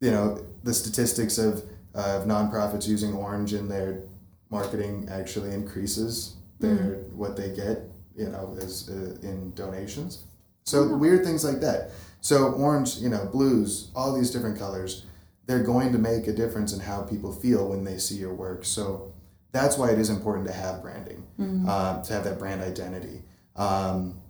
you know the statistics of of nonprofits using orange in their marketing actually increases mm-hmm. their what they get you know is uh, in donations. So weird things like that. So orange you know blues all these different colors they're going to make a difference in how people feel when they see your work. So that's why it is important to have branding uh, to have that brand identity. Um,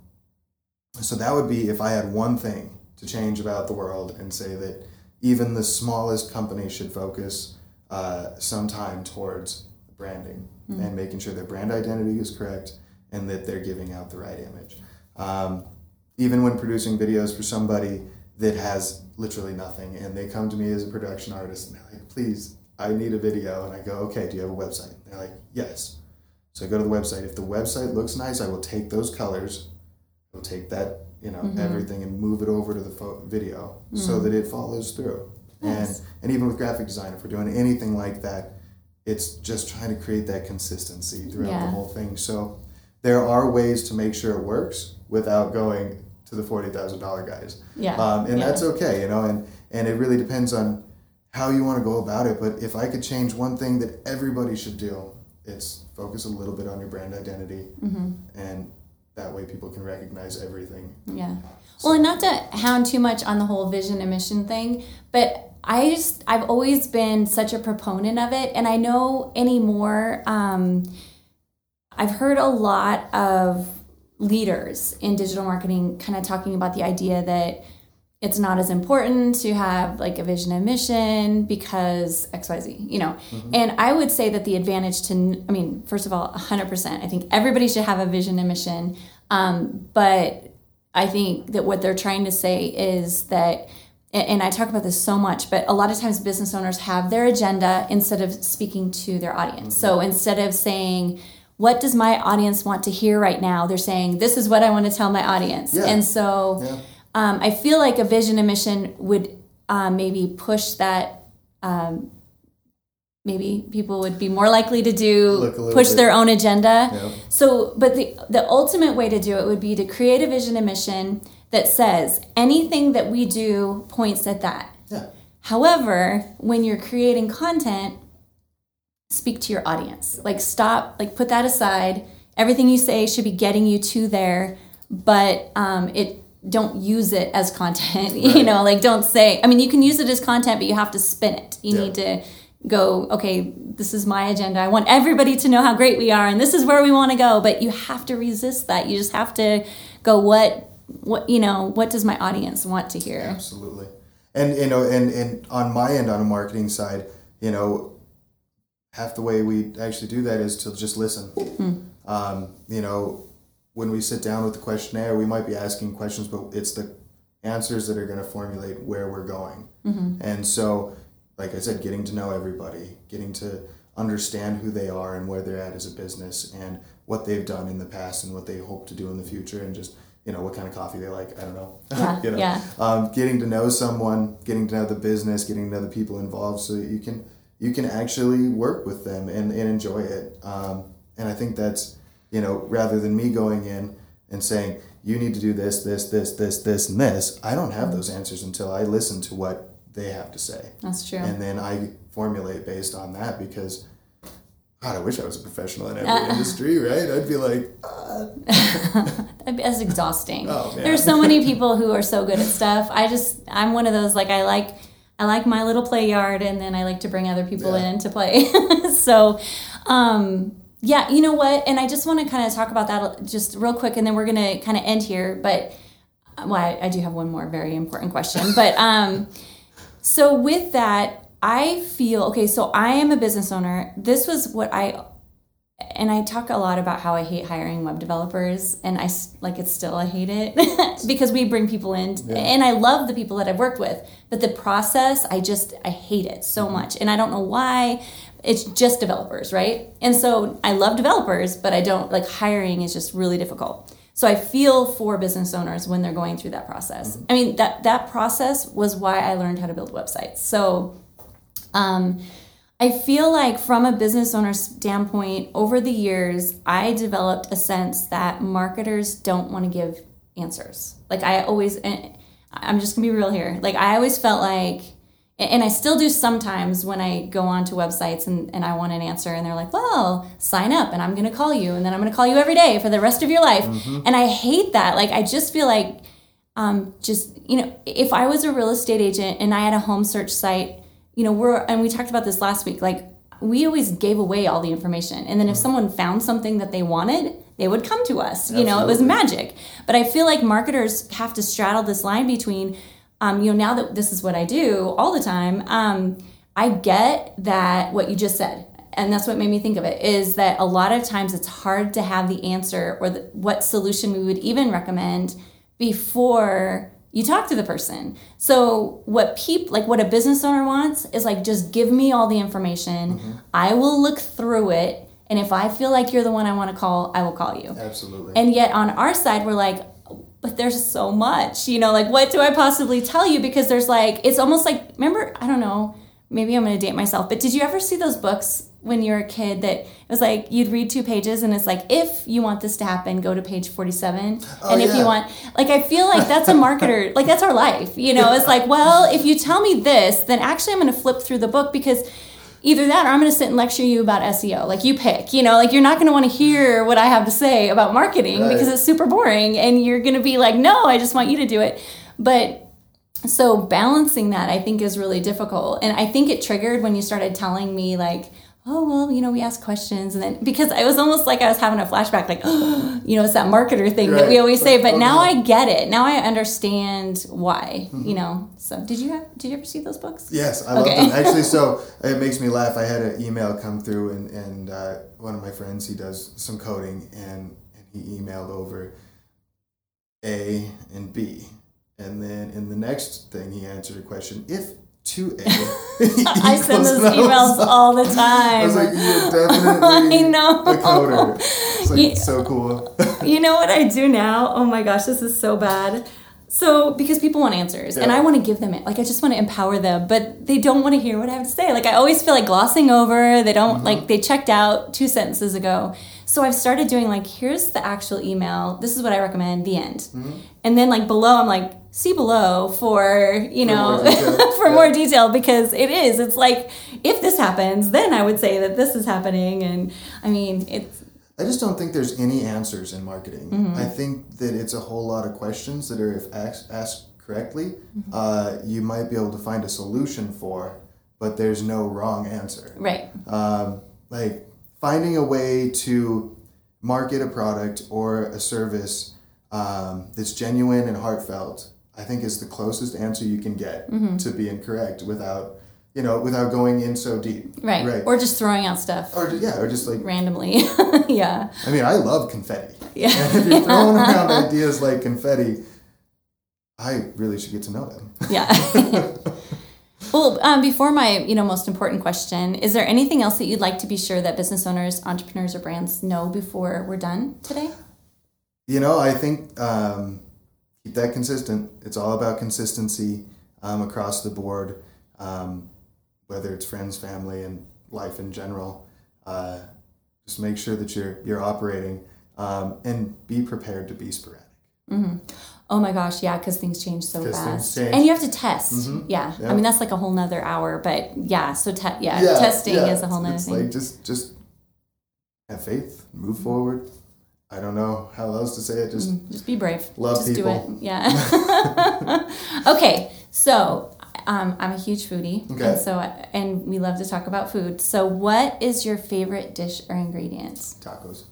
so that would be if i had one thing to change about the world and say that even the smallest company should focus uh, some time towards branding and making sure their brand identity is correct and that they're giving out the right image. Um, even when producing videos for somebody that has literally nothing and they come to me as a production artist and they're like, please, I need a video. And I go, okay, do you have a website? They're like, yes. So I go to the website. If the website looks nice, I will take those colors. I'll take that you know Mm-hmm. everything and move it over to the pho- video so that it follows through. Mm. Nice. And and even with graphic design, if we're doing anything like that, it's just trying to create that consistency throughout the whole thing. So there are ways to make sure it works without going to the forty thousand dollar guys. Yeah. Um, and Yeah. that's okay, you know, and, and it really depends on how you want to go about it. But if I could change one thing that everybody should do, it's focus a little bit on your brand identity. Mm-hmm. And that way people can recognize everything. Yeah. Well, and not to hound too much on the whole vision and mission thing, but I just I've always been such a proponent of it, and I know anymore. Um, I've heard a lot of leaders in digital marketing kind of talking about the idea that it's not as important to have like a vision and mission because xyz you know? And i would say that the advantage to i mean first of all 100% i think everybody should have a vision and mission um, but i think that what they're trying to say is that and and I talk about this so much, but a lot of times business owners have their agenda instead of speaking to their audience. So instead of saying, what does my audience want to hear right now? They're saying, this is what I want to tell my audience. Yeah. And so Yeah. um, I feel like a vision and mission would um, maybe push that. Um, maybe people would be more likely to do push bit- their own agenda. Yeah. So, but the the ultimate way to do it would be to create a vision and mission that says anything that we do points at that. Yeah. However, when you're creating content, speak to your audience. Like stop, like put that aside. Everything you say should be getting you to there, but um, it don't use it as content. you know, like don't say. I mean, you can use it as content, but you have to spin it. You Yeah. need to go. Okay, this is my agenda. I want everybody to know how great we are, and this is where we want to go. But you have to resist that. You just have to go. What what you know? What does my audience want to hear? Absolutely. And you know, and, and on my end on a marketing side, you know, half the way we actually do that is to just listen. Um, you know, when we sit down with the questionnaire, we might be asking questions, but it's the answers that are going to formulate where we're going. And so, like I said, getting to know everybody, getting to understand who they are and where they're at as a business and what they've done in the past and what they hope to do in the future and just, you know, what kind of coffee they like. I don't know. Yeah, you know? yeah. um, getting to know someone, getting to know the business, getting to know the people involved, so that you can you can actually work with them and, and enjoy it. Um, and I think that's you know rather than me going in and saying you need to do this, this, this, this, this, and this. I don't have those answers until I listen to what they have to say, That's true. and then I formulate based on that because. God, I wish I was a professional in every industry, right? I'd be like, That'd That's exhausting. Oh. There's so many people who are so good at stuff. I just I'm one of those like I like I like my little play yard and then I like to bring other people Yeah. in to play. so um yeah, you know what? And I just want to kind of talk about that just real quick and then we're going to kind of end here, but well, I, I do have one more very important question. But um so with that, I feel okay, so I am a business owner. This was what I and I talk a lot about how I hate hiring web developers, and I like it's still I hate it because we bring people in, and I love the people that I've worked with, but the process I just I hate it so much, and I don't know why. It's just developers, right? And so I love developers, but I don't like hiring is just really difficult. So I feel for business owners when they're going through that process. I mean that that process was why I learned how to build websites. So um, I feel like from a business owner standpoint, over the years, I developed a sense that marketers don't want to give answers. Like I always, and I'm just gonna be real here. Like I always felt like, and I still do sometimes when I go onto websites and, and I want an answer and they're like, well, sign up and I'm gonna call you and then I'm gonna call you every day for the rest of your life. And I hate that. Like I just feel like um, just you know if i was a real estate agent and i had a home search site you know we're and we talked about this last week like we always gave away all the information. And then if someone found something that they wanted they would come to us. You know it was magic. But i feel like marketers have to straddle this line between um, you know now that this is what i do all the time um, i get that what you just said. And that's what made me think of it is that a lot of times it's hard to have the answer or the, what solution we would even recommend before you talk to the person. So what peop like what a business owner wants is like just give me all the information. Mm-hmm. I will look through it and if I feel like you're the one I want to call, I will call you. absolutely. And yet on our side we're like but there's so much, you know, like what do I possibly tell you? Because there's like, it's almost like, remember, I don't know, maybe I'm going to date myself, but did you ever see those books when you were a kid that it was like you'd read two pages and it's like if you want this to happen go to page 47 Oh, and if you want like i feel like that's a marketer like that's our life you know? It's like well if you tell me this then actually i'm going to flip through the book because either that or i'm going to sit and lecture you about seo like you pick you know? Like you're not going to want to hear what i have to say about marketing Right. because it's super boring and you're going to be like no i just want you to do it. But so balancing that i think is really difficult. And i think it triggered when you started telling me like oh well you know we ask questions and then because i was almost like i was having a flashback like oh, you know it's that marketer thing that we Right. always say but oh, now no. Mm-hmm. i get it now i understand why you know so did you have did you ever see those books Yes, I love them. Actually, so it makes me laugh. I had an email come through, and, and uh, one of my friends, he does some coding, and, and he emailed over A and B. And then in the next thing, he answered a question if 2A. i send those and I was emails all the I was time like, definitely I know. a coder. It's like, Yeah. so cool. you know what I do now? Oh my gosh, this is so bad. So because people want answers, and I want to give them it. Like I just want to empower them, but they don't want to hear what I have to say. Like I always feel like glossing over. They don't mm-hmm. like they checked out two sentences ago. So I've started doing like here's the actual email. This is what I recommend. The end. Mm-hmm. And then like below, I'm like see below for you know more detail. for Yeah. more detail because it is. It's like if this happens, then I would say that this is happening. And I mean it's I just don't think there's any answers in marketing. Mm-hmm. I think that it's a whole lot of questions that are, if asked, asked correctly, Mm-hmm. uh, you might be able to find a solution for, but there's no wrong answer. right. Um, like finding a way to market a product or a service um, that's genuine and heartfelt, I think is the closest answer you can get Mm-hmm. to being correct without, you know, without going in so deep. Right. Right. Or just throwing out stuff or yeah, or just like randomly. yeah. I mean, I love confetti. Yeah. And if you're throwing around ideas like confetti, I really should get to know them. Yeah. well, um, before my, you know, most important question, is there anything else that you'd like to be sure that business owners, entrepreneurs, or brands know before we're done today? You know, I think um, keep that consistent. It's all about consistency um, across the board, um, whether it's friends, family, and life in general. Uh, just make sure that you're you're operating um, and be prepared to be sporadic. Oh my gosh, yeah, because things change so fast, change. and you have to test. Mhm. Yeah. I mean that's like a whole nother hour, but yeah. So te- yeah, testing yeah, is a whole nother it's thing. Like just just have faith, move forward. I don't know how else to say it. Just Just be brave. Love Just people. do it. Yeah. okay. So um, I'm a huge foodie, Okay. and so and we love to talk about food. So, what is your favorite dish or ingredient? tacos.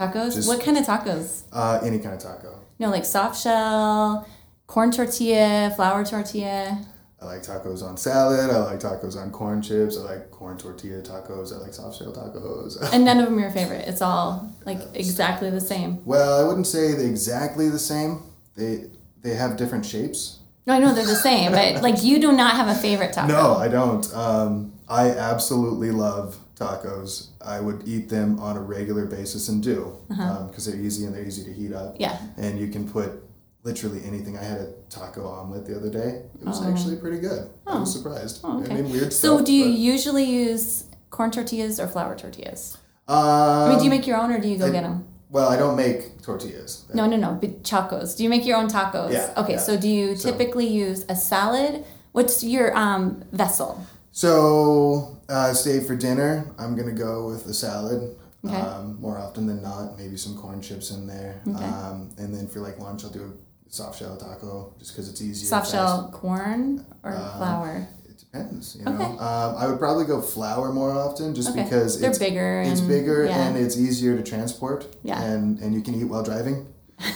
Tacos. Just- what kind of tacos? Uh, any kind of taco. No, like soft shell, corn tortilla, flour tortilla. I like tacos on salad. I like tacos on corn chips. I like corn tortilla tacos. I like soft shell tacos. And none of them are your favorite. It's all like exactly the same. well, I wouldn't say they exactly the same. They they have different shapes. No, I know they're the same, but like you do not have a favorite taco. No, I don't. Um, I absolutely love tacos. I would eat them on a regular basis and do because they're easy and they're easy to heat up. Uh-huh. Yeah. And you can put literally anything. I had a taco omelet the other day. It was actually pretty good. I was surprised. Oh, okay. I mean, weird So, stuff, do you but- usually use corn tortillas or flour tortillas? Um, I mean, do you make your own or do you go I- get them? Well, I don't make tortillas. No, no, no. But tacos. Do you make your own tacos? Yeah, Okay. yeah. So, do you So- typically use a salad? What's your um, vessel? So, uh, say for dinner, I'm gonna go with a salad. Okay. Um, more often than not, maybe some corn chips in there. Okay. Um, and then for like lunch, I'll do a soft shell taco just because it's easier. Soft shell corn or Uh, flour? It depends. You know, Okay. um, I would probably go flour more often just Okay. because They're it's bigger. it's and, bigger yeah. and it's easier to transport. Yeah. And and you can eat while driving.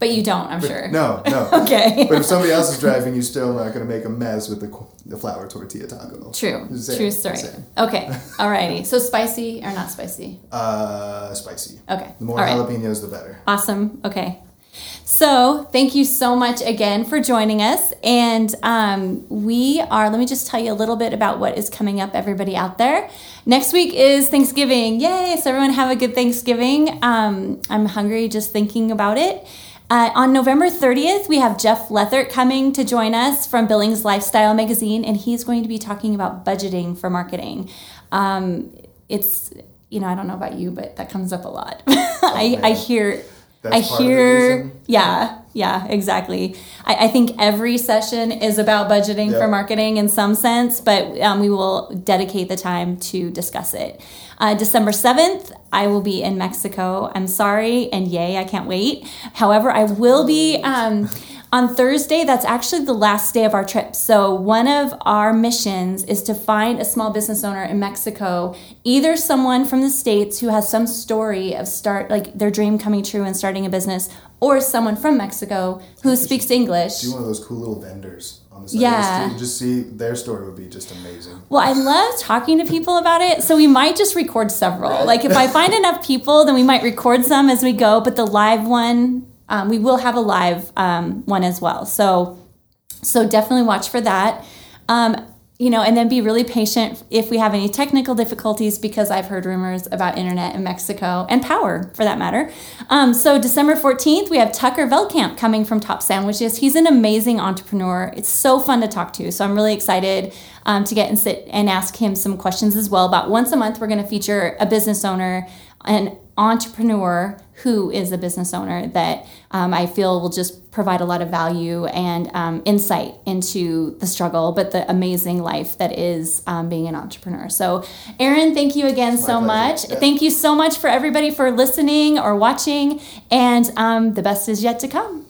But you don't, I'm sure. No, no. Okay. But if somebody else is driving, you're still not going to make a mess with the, the flour tortilla taco. True. Same, True story. same. Okay. Alrighty. So spicy or not spicy? Uh, spicy. Okay. The more All right. jalapenos, the better. Awesome. Okay. So, thank you so much again for joining us. And um, we are, let me just tell you a little bit about what is coming up, everybody out there. Next week is Thanksgiving. Yay. So, everyone have a good Thanksgiving. Um, I'm hungry just thinking about it. Uh, on November 30th, we have Jeff Lethert coming to join us from Billings Lifestyle Magazine, and he's going to be talking about budgeting for marketing. Um, it's, you know, I don't know about you, but that comes up a lot. I, I hear That's I part of the hear, yeah, yeah, exactly. I, I think every session is about budgeting for marketing in some sense, but um, we will dedicate the time to discuss it. Uh, December 7th, I will be in Mexico. I'm sorry, and yay, I can't wait. However, I will be. Um, on Thursday, that's actually the last day of our trip. So, one of our missions is to find a small business owner in Mexico, either someone from the States who has some story of start, like their dream coming true and starting a business, or someone from Mexico who speaks English. Do one of those cool little vendors on the side Yeah. the. Just see their story would be just amazing. Well, I love talking to people about it, so we might just record several. Like, if I find enough people, then we might record some as we go, but the live one, um, we will have a live um, one as well. So, so definitely watch for that. Um, you know, and then be really patient if we have any technical difficulties because I've heard rumors about internet in Mexico and power for that matter. Um, so, December 14th, we have Tucker Veldkamp coming from Top Sandwiches. He's an amazing entrepreneur. It's so fun to talk to. So, I'm really excited um, to get and sit and ask him some questions as well. About once a month, we're going to feature a business owner, an entrepreneur who is a business owner that um, I feel will just provide a lot of value and um, insight into the struggle, but the amazing life that is um, being an entrepreneur. So, Aaron, thank you again so pleasure. much. Yeah. Thank you so much for everybody for listening or watching, and um, the best is yet to come.